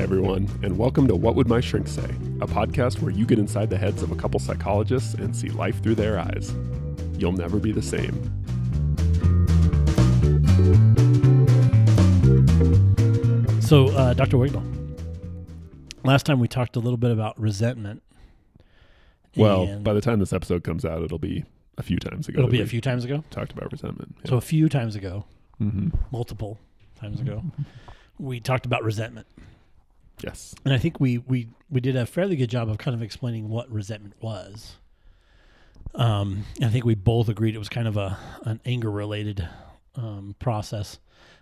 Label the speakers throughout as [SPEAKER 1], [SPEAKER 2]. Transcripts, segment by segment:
[SPEAKER 1] Hi, everyone, and welcome to What Would My Shrink Say, a podcast where you get inside the heads of a couple psychologists and see life through their eyes. You'll never be the same.
[SPEAKER 2] So, uh, Dr. Wignall, last time we talked a little bit about resentment.
[SPEAKER 1] Well, by the time this episode comes out, it'll be a few times ago.
[SPEAKER 2] it'll be a few times ago.
[SPEAKER 1] talked about resentment.
[SPEAKER 2] So, a few times ago,
[SPEAKER 1] hmm
[SPEAKER 2] multiple times ago, we talked about resentment.
[SPEAKER 1] Yes,
[SPEAKER 2] And I think we, we, we did a fairly good job of kind of explaining what resentment was. Um, I think we both agreed it was kind of a an anger related um, process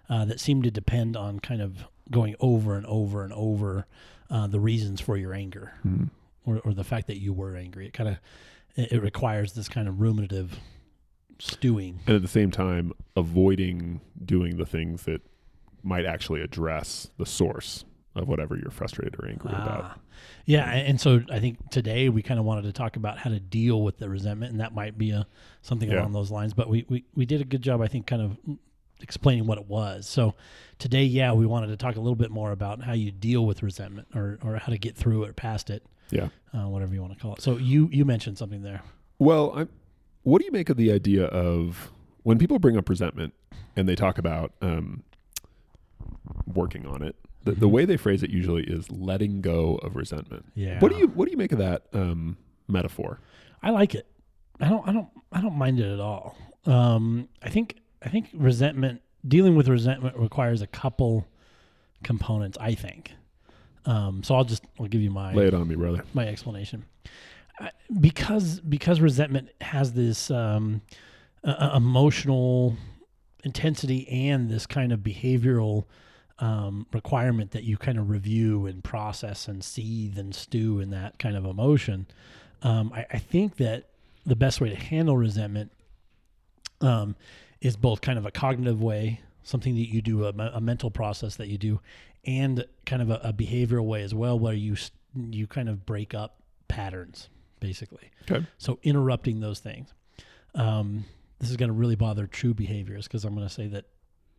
[SPEAKER 2] uh, that seemed to depend on kind of going over and over and over uh, the reasons for your anger
[SPEAKER 1] Mhm.
[SPEAKER 2] or, or the fact that you were angry. It kind of it, it requires this kind of ruminative stewing.
[SPEAKER 1] and at the same time, avoiding doing the things that might actually address the source of whatever you're frustrated or angry about.
[SPEAKER 2] Ah. Yeah, and so I think today we kind of wanted to talk about how to deal with the resentment, and that might be a something
[SPEAKER 1] Yeah.
[SPEAKER 2] along those lines. But we, we we did a good job, I think, kind of explaining what it was. So today, yeah, we wanted to talk a little bit more about how you deal with resentment, or or how to get through it or past it,
[SPEAKER 1] Yeah.
[SPEAKER 2] uh, whatever you want to call it. So you you mentioned something there.
[SPEAKER 1] Well, I, what do you make of the idea of when people bring up resentment and they talk about um, working on it? The, the way they phrase it usually is letting go of resentment.
[SPEAKER 2] Yeah.
[SPEAKER 1] What do you What do you make of that um, metaphor?
[SPEAKER 2] I like it. I don't. I don't. I don't mind it at all. Um, I think. I think resentment. Dealing with resentment requires a couple components. I think. Um, so I'll just. I'll give you my
[SPEAKER 1] Lay it on me, brother.
[SPEAKER 2] my explanation. Uh, because because resentment has this um, uh, uh, emotional intensity and this kind of behavioral um, requirement that you kind of review and process and seethe and stew in that kind of emotion. Um, I, I think that the best way to handle resentment um, is both kind of a cognitive way, something that you do, a, a mental process that you do, and kind of a, a behavioral way as well, where you you kind of break up patterns, basically.
[SPEAKER 1] Okay.
[SPEAKER 2] So interrupting those things. Um, this is going to really bother true behaviors because I'm going to say that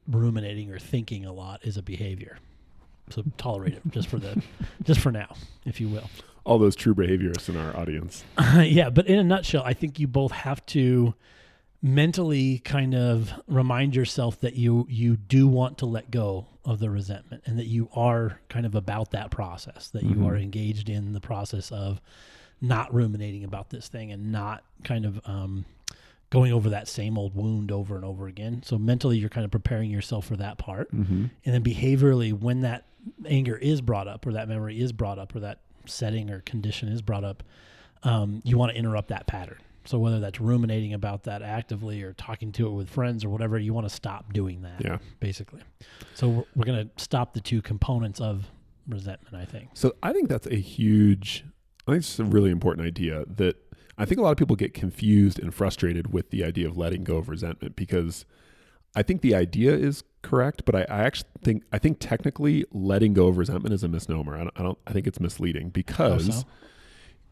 [SPEAKER 2] ruminating or thinking a lot is a behavior. So tolerate it just for the just for now, if you will.
[SPEAKER 1] All those true behaviorists in our audience.
[SPEAKER 2] yeah, but in a nutshell, I think you both have to mentally kind of remind yourself that you you do want to let go of the resentment and that you are kind of about that process that you
[SPEAKER 1] Mhm.
[SPEAKER 2] are engaged in the process of not ruminating about this thing and not kind of um, going over that same old wound over and over again. So mentally you're kind of preparing yourself for that part.
[SPEAKER 1] Mm-hmm.
[SPEAKER 2] and then behaviorally when that anger is brought up or that memory is brought up or that setting or condition is brought up um, you want to interrupt that pattern. So whether that's ruminating about that actively or talking to it with friends or whatever you want to stop doing that
[SPEAKER 1] Yeah.
[SPEAKER 2] basically. So we're, we're going to stop the two components of resentment i think.
[SPEAKER 1] So I think that's a huge, I think it's a really important idea that I think a lot of people get confused and frustrated with the idea of letting go of resentment because I think the idea is correct, but I, I actually think I think technically letting go of resentment is a misnomer. I don't, I don't I think it's misleading because
[SPEAKER 2] so?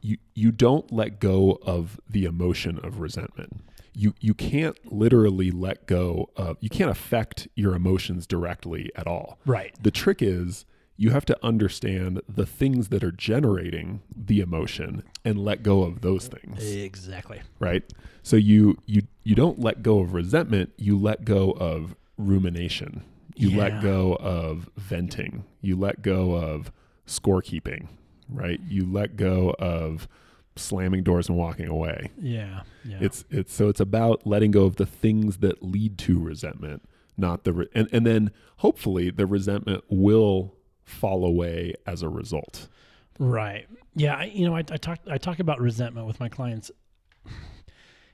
[SPEAKER 1] you you don't let go of the emotion of resentment. You you can't literally let go of you can't affect your emotions directly at all
[SPEAKER 2] right
[SPEAKER 1] the trick is you have to understand the things that are generating the emotion and let go of those things.
[SPEAKER 2] Exactly.
[SPEAKER 1] Right? So you you you don't let go of resentment you let go of rumination. You
[SPEAKER 2] Yeah.
[SPEAKER 1] let go of venting. You let go of scorekeeping right? You let go of slamming doors and walking away.
[SPEAKER 2] Yeah yeah.
[SPEAKER 1] It's it's so it's about letting go of the things that lead to resentment, not the re- and and then hopefully the resentment will fall away as a result.
[SPEAKER 2] Right. Yeah. I, you know, I, I talk I talk about resentment with my clients,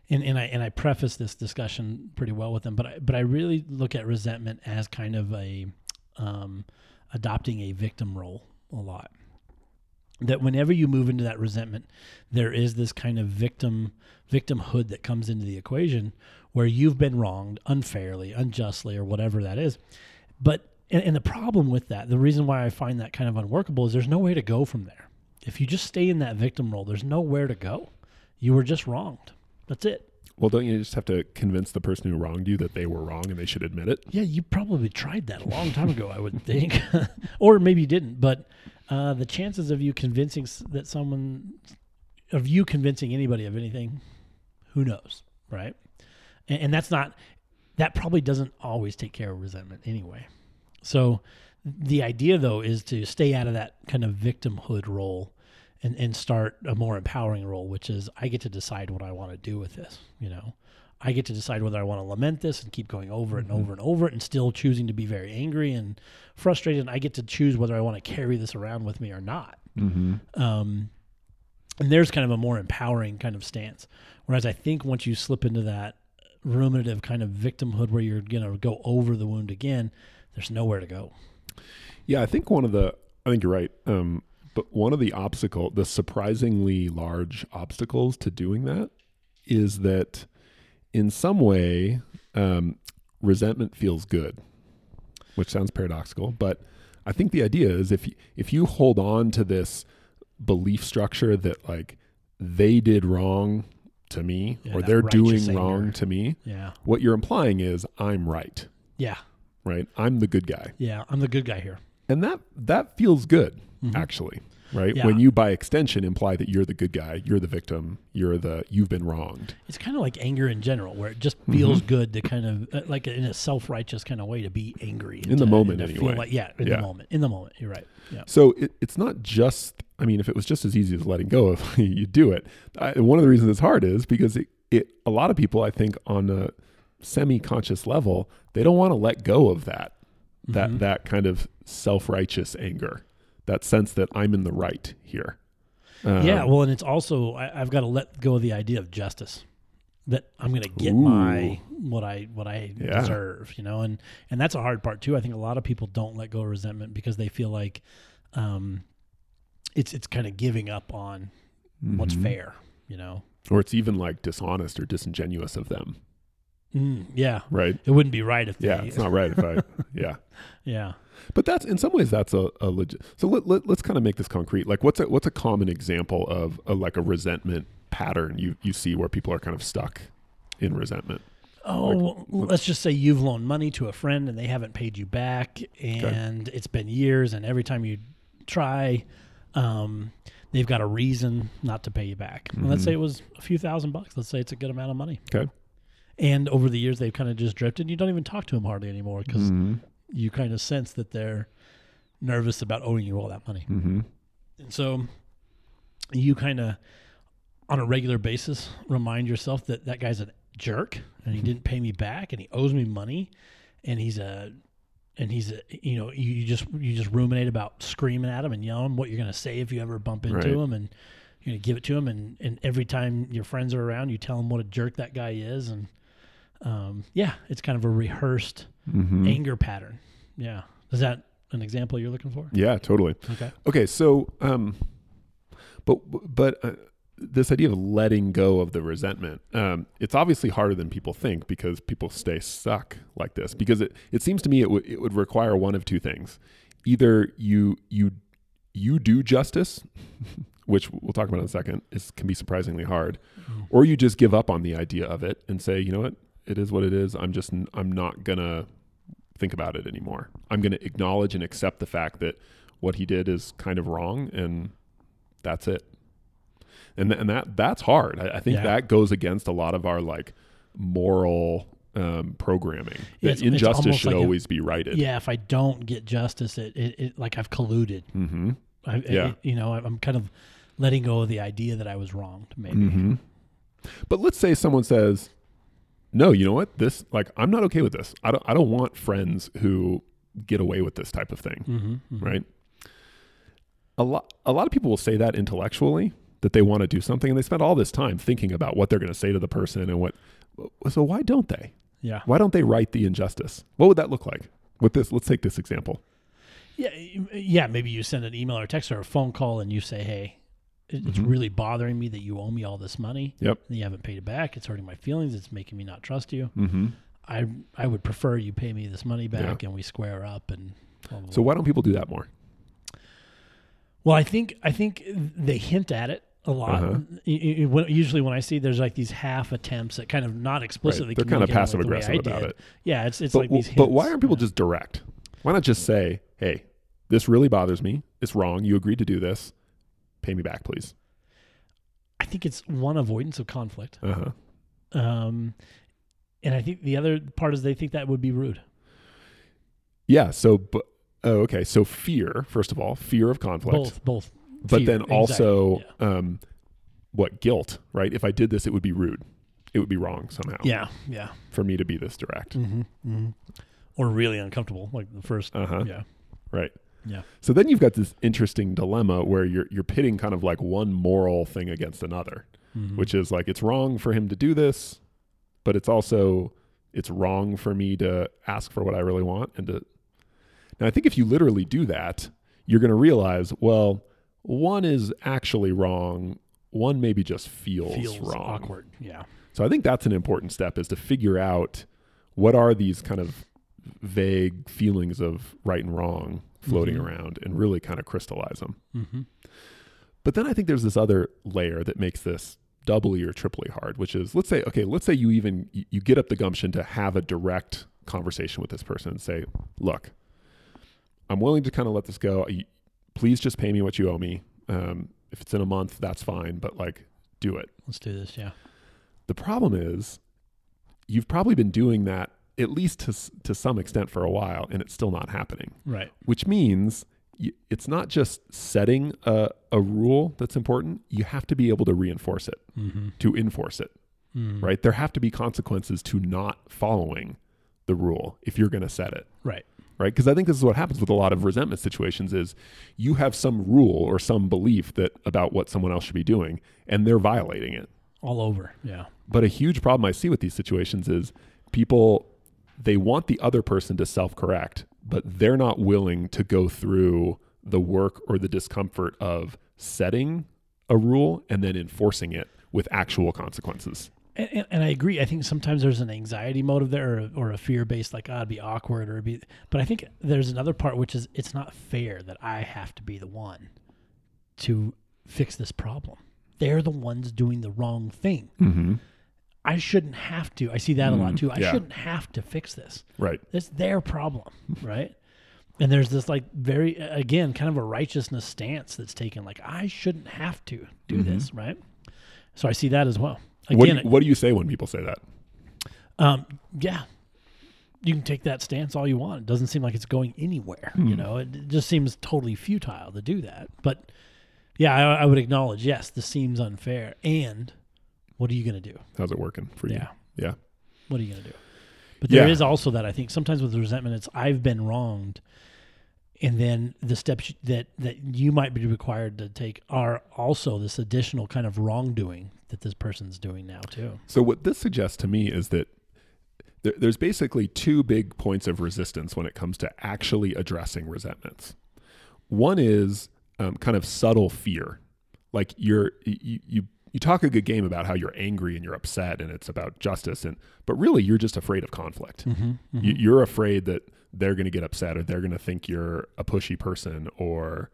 [SPEAKER 2] and and I and I preface this discussion pretty well with them. But I but I really look at resentment as kind of a um, adopting a victim role a lot. That whenever you move into that resentment, there is this kind of victim victimhood that comes into the equation where you've been wronged unfairly, unjustly, or whatever that is. But and, and the problem with that, the reason why I find that kind of unworkable is there's no way to go from there. If you just stay in that victim role, there's nowhere to go. You were just wronged. That's it.
[SPEAKER 1] Well, don't you just have to convince the person who wronged you that they were wrong and they should admit it?
[SPEAKER 2] Yeah, you probably tried that a long time ago, I would think, or maybe you didn't. But uh, the chances of you convincing s- that someone, of you convincing anybody of anything, who knows, right? And, and that's not that probably doesn't always take care of resentment anyway. So the idea though is to stay out of that kind of victimhood role and, and start a more empowering role, which is I get to decide what I want to do with this. You know, I get to decide whether I want to lament this and keep going over it and over and over it and still choosing to be very angry and frustrated. And I get to choose whether I want to carry this around with me or not.
[SPEAKER 1] Mm-hmm.
[SPEAKER 2] Um, and there's kind of a more empowering kind of stance. Whereas I think once you slip into that ruminative kind of victimhood where you're going to go over the wound again, there's nowhere to go.
[SPEAKER 1] Yeah, I think one of the I think you're right. Um, but one of the obstacle, the surprisingly large obstacles to doing that, is that in some way, um, resentment feels good, which sounds paradoxical. But I think the idea is if you, if you hold on to this belief structure that like they did wrong to me
[SPEAKER 2] Yeah,
[SPEAKER 1] or they're doing wrong to me,
[SPEAKER 2] Yeah.
[SPEAKER 1] what you're implying is I'm right,
[SPEAKER 2] Yeah.
[SPEAKER 1] Right? I'm the good guy
[SPEAKER 2] Yeah. I'm the good guy here.
[SPEAKER 1] and that that feels good
[SPEAKER 2] Mhm.
[SPEAKER 1] actually right
[SPEAKER 2] Yeah.
[SPEAKER 1] when you by extension imply that you're the good guy you're the victim you're the you've been wronged
[SPEAKER 2] It's kind of like anger in general, where it just feels
[SPEAKER 1] Mm-hmm.
[SPEAKER 2] good to kind of, uh, like in a self righteous kind of way, to be angry.
[SPEAKER 1] In the moment, anyway.
[SPEAKER 2] Like, yeah, in
[SPEAKER 1] Yeah.
[SPEAKER 2] the moment. In the moment. You're right. Yeah.
[SPEAKER 1] so it, it's not just i mean if it was just as easy as letting go if you do it I, one of the reasons it's hard is because it, it a lot of people i think on a semi-conscious level they don't want to let go of that that
[SPEAKER 2] Mhm.
[SPEAKER 1] that kind of self-righteous anger that sense that i'm in the right here Um,
[SPEAKER 2] yeah. Well, and it's also, I, I've got to let go of the idea of justice that I'm going to get my, what I, what I
[SPEAKER 1] Yeah.
[SPEAKER 2] deserve, you know, and, and that's a hard part too. I think a lot of people don't let go of resentment because they feel like, um, it's, it's kind of giving up on what's
[SPEAKER 1] mhm.
[SPEAKER 2] fair, you know?
[SPEAKER 1] or it's even like dishonest or disingenuous of them
[SPEAKER 2] Mm, yeah.
[SPEAKER 1] right
[SPEAKER 2] It wouldn't be right if they,
[SPEAKER 1] Yeah, it's not right if I. Yeah,
[SPEAKER 2] yeah.
[SPEAKER 1] but that's in some ways that's a, a legit. So let, let let's kind of make this concrete. Like, what's a what's a common example of a, like a resentment pattern you you see where people are kind of stuck in resentment?
[SPEAKER 2] Oh,
[SPEAKER 1] Like,
[SPEAKER 2] well, let's just say you've loaned money to a friend and they haven't paid you back, and it's been years, and every time you try, um, they've got a reason not to pay you back. And let's say it was a few thousand bucks. Let's say it's a good amount of money.
[SPEAKER 1] Okay.
[SPEAKER 2] And over the years, they've kind of just drifted. You don't even talk to them hardly anymore because
[SPEAKER 1] Mm-hmm.
[SPEAKER 2] you kind of sense that they're nervous about owing you all that money.
[SPEAKER 1] Mm-hmm.
[SPEAKER 2] And so you kind of, on a regular basis, remind yourself that that guy's a jerk and he didn't pay me back and he owes me money and he's a, and he's a, you know, you, you just, you just ruminate about screaming at him and yelling what you're going to say if you ever bump into
[SPEAKER 1] Right.
[SPEAKER 2] him and you're going to give it to him. And, and every time your friends are around, you tell him what a jerk that guy is. And, um, yeah, it's kind of a rehearsed
[SPEAKER 1] Mm-hmm.
[SPEAKER 2] anger pattern. Yeah. Is that an example you're looking for?
[SPEAKER 1] Yeah, totally.
[SPEAKER 2] Okay.
[SPEAKER 1] Okay, so um, but but uh, this idea of letting go of the resentment, um, it's obviously harder than people think because people stay stuck like this. Because it, it seems to me it would it would require one of two things: either you you you do justice, which we'll talk about in a second, is can be surprisingly hard,
[SPEAKER 2] Mhm.
[SPEAKER 1] or you just give up on the idea of it and say, you know what, it is what it is. I'm just I'm not gonna think about it anymore. I'm gonna acknowledge and accept the fact that what he did is kind of wrong, and that's it. And th- and that that's hard. I, I think
[SPEAKER 2] Yeah.
[SPEAKER 1] that goes against a lot of our like moral um, programming.
[SPEAKER 2] Yeah,
[SPEAKER 1] that
[SPEAKER 2] it's- it's
[SPEAKER 1] injustice
[SPEAKER 2] almost
[SPEAKER 1] should
[SPEAKER 2] like
[SPEAKER 1] always be righted.
[SPEAKER 2] Yeah, if I don't get justice, it, it, it like I've colluded.
[SPEAKER 1] Mm-hmm.
[SPEAKER 2] I,
[SPEAKER 1] Yeah.
[SPEAKER 2] it- you know, I'm kind of letting go of the idea that I was wronged. Maybe.
[SPEAKER 1] Mm-hmm. But let's say someone says, "No, you know what? This like I'm not okay with this. I don't I don't want friends who get away with this type of thing."
[SPEAKER 2] Mm-hmm, mm-hmm.
[SPEAKER 1] Right? A lot a lot of people will say that intellectually that they want to do something and they spend all this time thinking about what they're going to say to the person and what so why don't they?
[SPEAKER 2] Yeah.
[SPEAKER 1] Why don't they right the injustice? What would that look like? With this, let's take this example.
[SPEAKER 2] Yeah. Yeah. Maybe you send an email or text or a phone call and you say, "Hey, it's
[SPEAKER 1] Mhm.
[SPEAKER 2] really bothering me that you owe me all this money.
[SPEAKER 1] Yep.
[SPEAKER 2] And you haven't paid it back. It's hurting my feelings. It's making me not trust you.
[SPEAKER 1] Mm-hmm.
[SPEAKER 2] I I would prefer you pay me this money back and we square up and." Blah, blah,
[SPEAKER 1] So why don't people do that more?
[SPEAKER 2] Well, I think I think they hint at it a lot.
[SPEAKER 1] Uh-huh.
[SPEAKER 2] Y- y- when- Usually, when I see there's like these half attempts at kind of not explicitly,
[SPEAKER 1] Right. They're kind of passive aggressive about
[SPEAKER 2] did.
[SPEAKER 1] it.
[SPEAKER 2] Yeah, it's it's
[SPEAKER 1] But,
[SPEAKER 2] like these.
[SPEAKER 1] but why aren't people
[SPEAKER 2] Yeah.
[SPEAKER 1] just direct? Why not just say, "Hey, this really bothers me. It's wrong. You agreed to do this. Pay me back, please."
[SPEAKER 2] I think it's one avoidance of conflict,
[SPEAKER 1] Uh huh.
[SPEAKER 2] um, and I think the other part is they think that would be rude.
[SPEAKER 1] Yeah. So, but oh, okay. So fear, first of all, fear of conflict,
[SPEAKER 2] Both, both.
[SPEAKER 1] but
[SPEAKER 2] fear,
[SPEAKER 1] then
[SPEAKER 2] anxiety,
[SPEAKER 1] also,
[SPEAKER 2] yeah.
[SPEAKER 1] um, what guilt? Right? If I did this, it would be rude. It would be wrong somehow
[SPEAKER 2] yeah, yeah,
[SPEAKER 1] for me to be this direct.
[SPEAKER 2] mm-hmm, mm-hmm. or really uncomfortable, like the first.
[SPEAKER 1] Uh huh.
[SPEAKER 2] Yeah,
[SPEAKER 1] Right.
[SPEAKER 2] Yeah.
[SPEAKER 1] So then you've got this interesting dilemma where you're you're pitting kind of like one moral thing against another,
[SPEAKER 2] Mhm.
[SPEAKER 1] which is like it's wrong for him to do this, but it's also it's wrong for me to ask for what I really want and to Now I think if you literally do that, you're going to realize, well, one is actually wrong, one maybe just feels,
[SPEAKER 2] feels
[SPEAKER 1] wrong.
[SPEAKER 2] awkward. Yeah,
[SPEAKER 1] So I think that's an important step is to figure out what are these kind of vague feelings of right and wrong floating
[SPEAKER 2] Mhm.
[SPEAKER 1] around and really kind of crystallize them.
[SPEAKER 2] mm-hmm.
[SPEAKER 1] But then I think there's this other layer that makes this doubly or triply hard, which is let's say okay, let's say you even you- you get up the gumption to have a direct conversation with this person and say, "Look, I'm willing to kind of let this go. Please just pay me what you owe me. Um, if it's in a month, that's fine, but like do it."
[SPEAKER 2] let's do this. Yeah,
[SPEAKER 1] The problem is you've probably been doing that at least to to some extent for a while and it's still not happening,
[SPEAKER 2] right.
[SPEAKER 1] which means it's not just setting a, a rule that's important, you have to be able to reinforce it,
[SPEAKER 2] Mm-hmm.
[SPEAKER 1] to enforce it,
[SPEAKER 2] Mm-hmm.
[SPEAKER 1] right? There have to be consequences to not following the rule if you're going to set it.
[SPEAKER 2] Right.
[SPEAKER 1] Right? Because I think this is what happens with a lot of resentment situations is you have some rule or some belief that about what someone else should be doing and they're violating it.
[SPEAKER 2] All over. Yeah.
[SPEAKER 1] But a huge problem I see with these situations is people they want the other person to self-correct, but they're not willing to go through the work or the discomfort of setting a rule and then enforcing it with actual consequences.
[SPEAKER 2] And, and, and I agree. I think sometimes there's an anxiety motive there, or, or a fear based, like oh, it'd be awkward, or be. But I think there's another part which is it's not fair that I have to be the one to fix this problem. They're the ones doing the wrong thing.
[SPEAKER 1] Mm-hmm.
[SPEAKER 2] I shouldn't have to. I see that a lot
[SPEAKER 1] Mm,
[SPEAKER 2] too. I
[SPEAKER 1] yeah.
[SPEAKER 2] shouldn't have to fix this.
[SPEAKER 1] Right.
[SPEAKER 2] It's their problem, right? And there's this like very again kind of a righteousness stance that's taken. Like I shouldn't have to do
[SPEAKER 1] Mhm.
[SPEAKER 2] this, right? So I see that as well.
[SPEAKER 1] What do,
[SPEAKER 2] Again,
[SPEAKER 1] you, what do you say when people say that?
[SPEAKER 2] um, yeah, you can take that stance all you want. It doesn't seem like it's going anywhere. You
[SPEAKER 1] Hmm.
[SPEAKER 2] know, it, it just seems totally futile to do that. But yeah, I, I would acknowledge. Yes, this seems unfair. And what are you going to do?
[SPEAKER 1] How's it working for you?
[SPEAKER 2] Yeah.
[SPEAKER 1] Yeah.
[SPEAKER 2] What are you going to do? But there
[SPEAKER 1] Yeah.
[SPEAKER 2] is also that I think sometimes with resentment, it's I've been wronged, and then the steps that that you might be required to take are also this additional kind of wrongdoing that this person's doing now too.
[SPEAKER 1] So what this suggests to me is that there, there's basically two big points of resistance when it comes to actually addressing resentments. One is um, kind of subtle fear, like you're you, you you talk a good game about how you're angry and you're upset and it's about justice and but really you're just afraid of conflict.
[SPEAKER 2] Mm-hmm,
[SPEAKER 1] You, you're afraid that they're going to get upset or they're going to think you're a pushy person or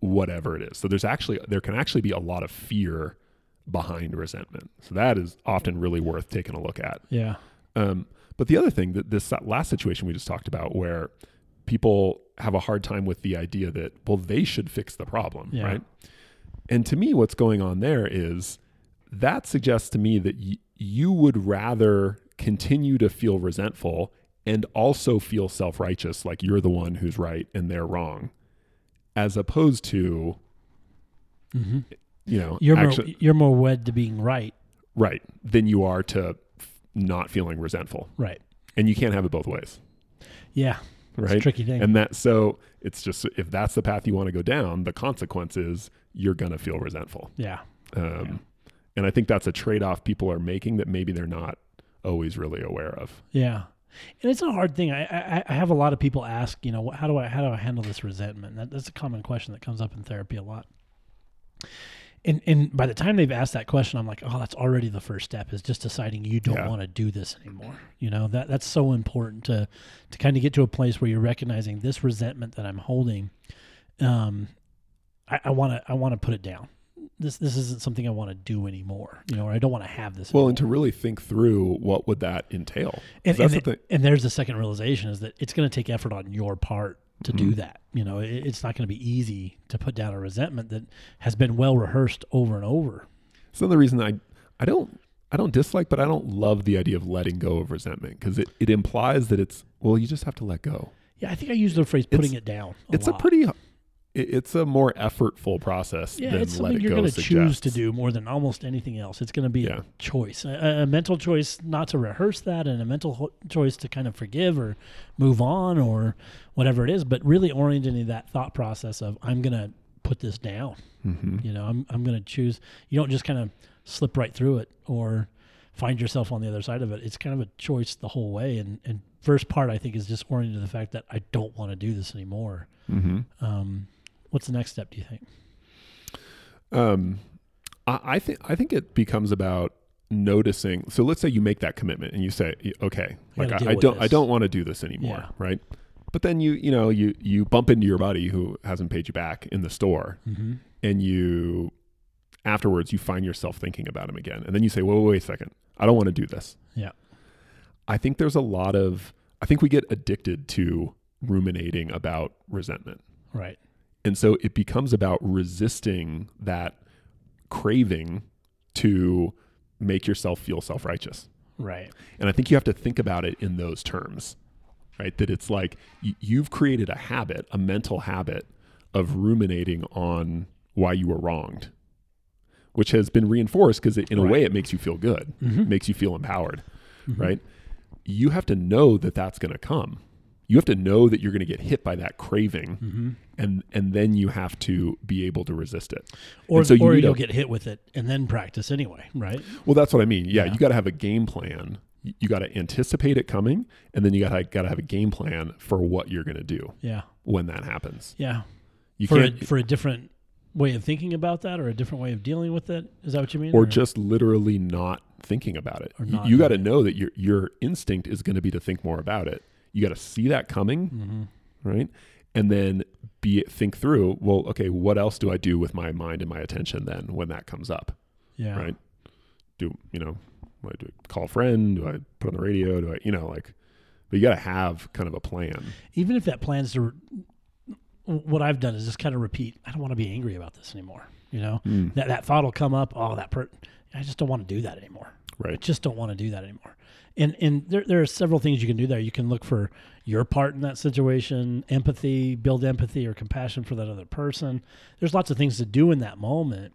[SPEAKER 1] whatever it is. So there's actually there can actually be a lot of fear behind resentment. So that is often really worth taking a look at.
[SPEAKER 2] Yeah.
[SPEAKER 1] Um, but the other thing that this last situation we just talked about, where people have a hard time with the idea that well they should fix the problem,
[SPEAKER 2] Yeah.
[SPEAKER 1] right? And to me, what's going on there is that suggests to me that y- you would rather continue to feel resentful and also feel self righteous, like you're the one who's right and they're wrong, as opposed to
[SPEAKER 2] Mm-hmm.
[SPEAKER 1] you know
[SPEAKER 2] You're
[SPEAKER 1] actually
[SPEAKER 2] more you're more wed to being right.
[SPEAKER 1] right than you are to f- not feeling resentful,
[SPEAKER 2] Right.
[SPEAKER 1] and you can't have it both ways,
[SPEAKER 2] Yeah. It's a
[SPEAKER 1] right?
[SPEAKER 2] tricky thing.
[SPEAKER 1] And that so it's just if that's the path you want to go down, the consequence is you're gonna feel resentful.
[SPEAKER 2] yeah.
[SPEAKER 1] Um,
[SPEAKER 2] Yeah.
[SPEAKER 1] And I think that's a trade off people are making that maybe they're not always really aware of.
[SPEAKER 2] Yeah. And it's a hard thing. I, I I have a lot of people ask, you know, how do I how do I handle this resentment? That, that's a common question that comes up in therapy a lot. And and by the time they've asked that question, I'm like, oh, that's already the first step is just deciding you don't
[SPEAKER 1] Yeah.
[SPEAKER 2] want to do this anymore. You know that that's so important to to kind of get to a place where you're recognizing this resentment that I'm holding. Um, I want to I want to put it down. this this isn't something I want to do anymore, you know, or I don't want to have this.
[SPEAKER 1] Well,
[SPEAKER 2] anymore.
[SPEAKER 1] and to really think through what would that entail.
[SPEAKER 2] and, and,
[SPEAKER 1] the
[SPEAKER 2] and there's the second realization is that it's going to take effort on your part to do
[SPEAKER 1] Mhm.
[SPEAKER 2] that. You know, it, it's not going to be easy to put down a resentment that has been well rehearsed over and over.
[SPEAKER 1] So the reason I I don't I don't dislike, but I don't love the idea of letting go of resentment because it, it implies that it's well, you just have to let go.
[SPEAKER 2] Yeah, I think I use the phrase putting it down. A
[SPEAKER 1] it's
[SPEAKER 2] lot.
[SPEAKER 1] a pretty it's a more effortful process
[SPEAKER 2] yeah,
[SPEAKER 1] than
[SPEAKER 2] it's
[SPEAKER 1] let
[SPEAKER 2] something
[SPEAKER 1] it
[SPEAKER 2] you're
[SPEAKER 1] go
[SPEAKER 2] going to choose to do more than almost anything else. It's going to be
[SPEAKER 1] Yeah.
[SPEAKER 2] a choice, a, a mental choice not to rehearse that, and a mental ho- choice to kind of forgive or move on or whatever it is. But really orienting that thought process of I'm going to put this down.
[SPEAKER 1] Mhm.
[SPEAKER 2] You know, I'm I'm going to choose. You don't just kind of slip right through it or find yourself on the other side of it. It's kind of a choice the whole way. And and first part I think is just oriented to the fact that I don't want to do this anymore.
[SPEAKER 1] Mhm.
[SPEAKER 2] Um, what's the next step? Do you think?
[SPEAKER 1] Um, I, I think I think it becomes about noticing. So let's say you make that commitment and you say, okay,
[SPEAKER 2] I
[SPEAKER 1] like I, I don't I don't want to do this anymore,
[SPEAKER 2] Yeah.
[SPEAKER 1] right? But then you you know you you bump into your buddy who hasn't paid you back in the store,
[SPEAKER 2] Mm-hmm.
[SPEAKER 1] and you afterwards you find yourself thinking about him again, and then you say, wait, wait, wait a second, I don't want to do this.
[SPEAKER 2] Yeah.
[SPEAKER 1] I think there's a lot of I think we get addicted to ruminating about resentment.
[SPEAKER 2] Right.
[SPEAKER 1] And so it becomes about resisting that craving to make yourself feel self righteous.
[SPEAKER 2] Right.
[SPEAKER 1] And I think you have to think about it in those terms, right? That it's like y- you've created a habit, a mental habit of ruminating on why you were wronged, which has been reinforced because in a
[SPEAKER 2] Right.
[SPEAKER 1] way it makes you feel good,
[SPEAKER 2] Mhm.
[SPEAKER 1] makes you feel empowered,
[SPEAKER 2] Mhm.
[SPEAKER 1] right? You have to know that that's going to come. You have to know that you're going to get hit by that craving
[SPEAKER 2] Mm-hmm.
[SPEAKER 1] and and then you have to be able to resist it.
[SPEAKER 2] Or,
[SPEAKER 1] And so you
[SPEAKER 2] or you'll
[SPEAKER 1] a-
[SPEAKER 2] get hit with it and then practice anyway. Right.
[SPEAKER 1] Well, that's what I mean. Yeah,
[SPEAKER 2] Yeah.
[SPEAKER 1] you got to have a game plan. You got to anticipate it coming, and then you got to got to have a game plan for what you're going to do
[SPEAKER 2] Yeah.
[SPEAKER 1] when that happens.
[SPEAKER 2] Yeah.
[SPEAKER 1] You
[SPEAKER 2] for a,
[SPEAKER 1] can't,
[SPEAKER 2] for a different way of thinking about that or a different way of dealing with it. Is that what you mean?
[SPEAKER 1] or just literally not thinking about it.
[SPEAKER 2] Or
[SPEAKER 1] You- you got to know that your your instinct is going to be to think more about it. You got to see that coming,
[SPEAKER 2] hmm
[SPEAKER 1] right? And then be think through. Well, okay, what else do I do with my mind and my attention then when that comes up?
[SPEAKER 2] Yeah.
[SPEAKER 1] right? Do you know? What do I call a friend? Do I put on the radio? Do I, you know, like? But you got to have kind of a plan.
[SPEAKER 2] Even if that plan's to, what I've done is just kind of repeat. I don't want to be angry about this anymore. You know, that that thought will come up. Oh, that per, I just don't want to do that anymore. I
[SPEAKER 1] Right.
[SPEAKER 2] just don't want to do that anymore. And and there there are several things you can do there. You can look for your part in that situation, empathy, build empathy or compassion for that other person. There's lots of things to do in that moment.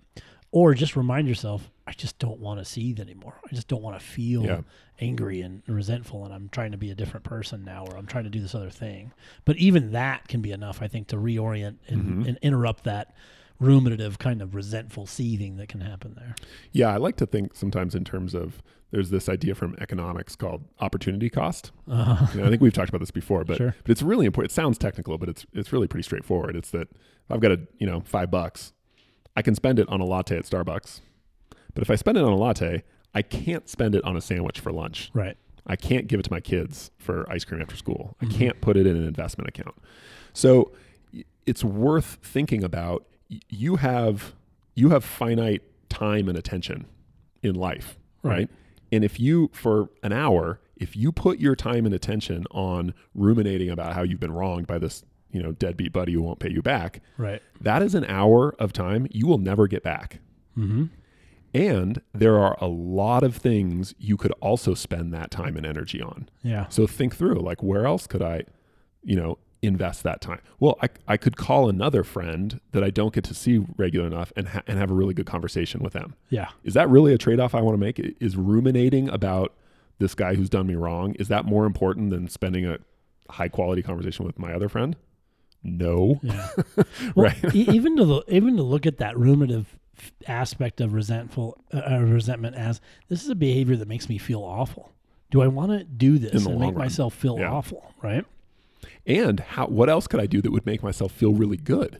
[SPEAKER 2] Or just remind yourself, I just don't want to seethe anymore. I just don't want to feel
[SPEAKER 1] Yeah.
[SPEAKER 2] angry and resentful and I'm trying to be a different person now or I'm trying to do this other thing. But even that can be enough, I think, to reorient and,
[SPEAKER 1] Mhm.
[SPEAKER 2] and interrupt that ruminative kind of resentful seething that can happen there.
[SPEAKER 1] Yeah, I like to think sometimes in terms of there's this idea from economics called opportunity cost.
[SPEAKER 2] Uh,
[SPEAKER 1] You know, I think we've talked about this before, but
[SPEAKER 2] Sure.
[SPEAKER 1] but it's really important. It sounds technical, but it's it's really pretty straightforward. It's that if I've got a you know five bucks, I can spend it on a latte at Starbucks, but if I spend it on a latte, I can't spend it on a sandwich for lunch.
[SPEAKER 2] right.
[SPEAKER 1] I can't give it to my kids for ice cream after school. I
[SPEAKER 2] Mhm.
[SPEAKER 1] can't put it in an investment account. So it's worth thinking about. You have you have finite time and attention in life, right?
[SPEAKER 2] Right.
[SPEAKER 1] And if you for an hour, if you put your time and attention on ruminating about how you've been wronged by this, you know, deadbeat buddy who won't pay you back,
[SPEAKER 2] Right.
[SPEAKER 1] that is an hour of time you will never get back.
[SPEAKER 2] Mm-hmm.
[SPEAKER 1] And there are a lot of things you could also spend that time and energy on.
[SPEAKER 2] Yeah.
[SPEAKER 1] So think through like where else could I, you know, invest that time? Well, I, I could call another friend that I don't get to see regular enough and ha- and have a really good conversation with them.
[SPEAKER 2] Yeah.
[SPEAKER 1] Is that really a trade off I want to make? Is ruminating about this guy who's done me wrong is that more important than spending a high quality conversation with my other friend? No.
[SPEAKER 2] Yeah. Well,
[SPEAKER 1] Right.
[SPEAKER 2] e- even to even to look at that ruminative aspect of resentful uh, uh, resentment as this is a behavior that makes me feel awful. Do I want to do this and make
[SPEAKER 1] run.
[SPEAKER 2] myself feel
[SPEAKER 1] Yeah.
[SPEAKER 2] awful? Right.
[SPEAKER 1] And how what else could I do that would make myself feel really good?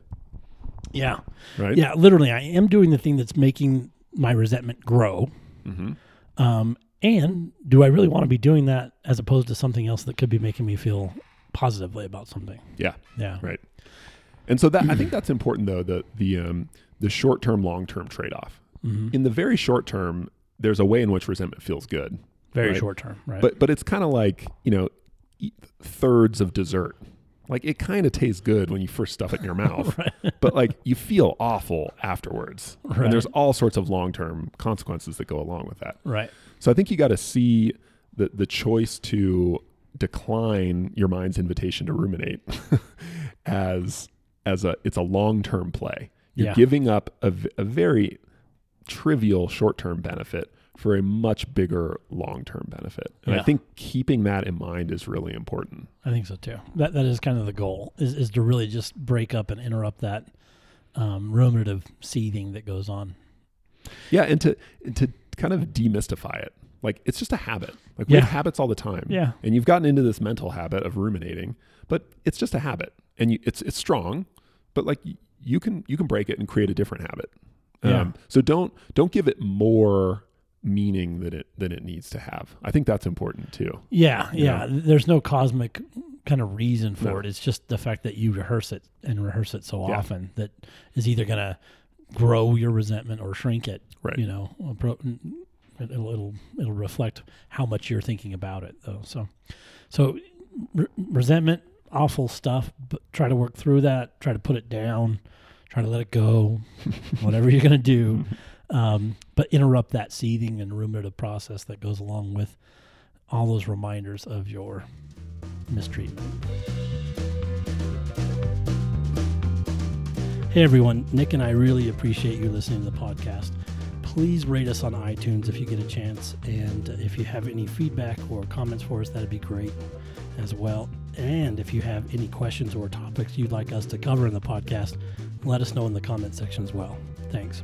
[SPEAKER 2] Yeah.
[SPEAKER 1] Right?
[SPEAKER 2] Yeah. Literally, I am doing the thing that's making my resentment grow.
[SPEAKER 1] hmm
[SPEAKER 2] Um, and do I really want to be doing that as opposed to something else that could be making me feel positively about something?
[SPEAKER 1] Yeah.
[SPEAKER 2] Yeah.
[SPEAKER 1] Right. And so that I think that's important though, the the um the short term, long term trade off.
[SPEAKER 2] hmm
[SPEAKER 1] In the very short term, there's a way in which resentment feels good,
[SPEAKER 2] Very
[SPEAKER 1] right.
[SPEAKER 2] short term, right?
[SPEAKER 1] but but it's kind of like you know thirds of dessert. Like it kind of tastes good when you first stuff it in your mouth,
[SPEAKER 2] right.
[SPEAKER 1] but like you feel awful afterwards.
[SPEAKER 2] Right.
[SPEAKER 1] And there's all sorts of long term consequences that go along with that.
[SPEAKER 2] right.
[SPEAKER 1] So I think you got to see the the choice to decline your mind's invitation to ruminate as as a it's a long term play. You're
[SPEAKER 2] Yeah.
[SPEAKER 1] giving up a very trivial short term benefit for a much bigger long term benefit. And
[SPEAKER 2] Yeah.
[SPEAKER 1] I think keeping that in mind is really important.
[SPEAKER 2] I think so too. That that is kind of the goal is is to really just break up and interrupt that um, ruminative seething that goes on.
[SPEAKER 1] Yeah, and to and to kind of demystify it. Like it's just a habit. Like we
[SPEAKER 2] Yeah.
[SPEAKER 1] have habits all the time.
[SPEAKER 2] Yeah.
[SPEAKER 1] And you've gotten into this mental habit of ruminating, but it's just a habit. And you, it's it's strong, but like you can you can break it and create a different habit. Um,
[SPEAKER 2] Yeah.
[SPEAKER 1] so don't don't give it more meaning that it than it needs to have. I think that's important too.
[SPEAKER 2] Yeah,
[SPEAKER 1] Yeah.
[SPEAKER 2] yeah. There's no cosmic kind of reason for
[SPEAKER 1] No.
[SPEAKER 2] it. It's just the fact that you rehearse it and rehearse it so
[SPEAKER 1] Yeah.
[SPEAKER 2] often that is either going to grow your resentment or shrink it.
[SPEAKER 1] Right.
[SPEAKER 2] You know, it'll it'll it'll reflect how much you're thinking about it though. So, so re- resentment, awful stuff. But try to work through that. Try to put it down. Try to let it go. whatever you're going to do. Um, but interrupt that seething and ruminative process that goes along with all those reminders of your mistreatment. Hey everyone, Nick and I really appreciate you listening to the podcast. Please rate us on iTunes if you get a chance. And if you have any feedback or comments for us, that'd be great as well. And if you have any questions or topics you'd like us to cover in the podcast, let us know in the comment section as well. Thanks.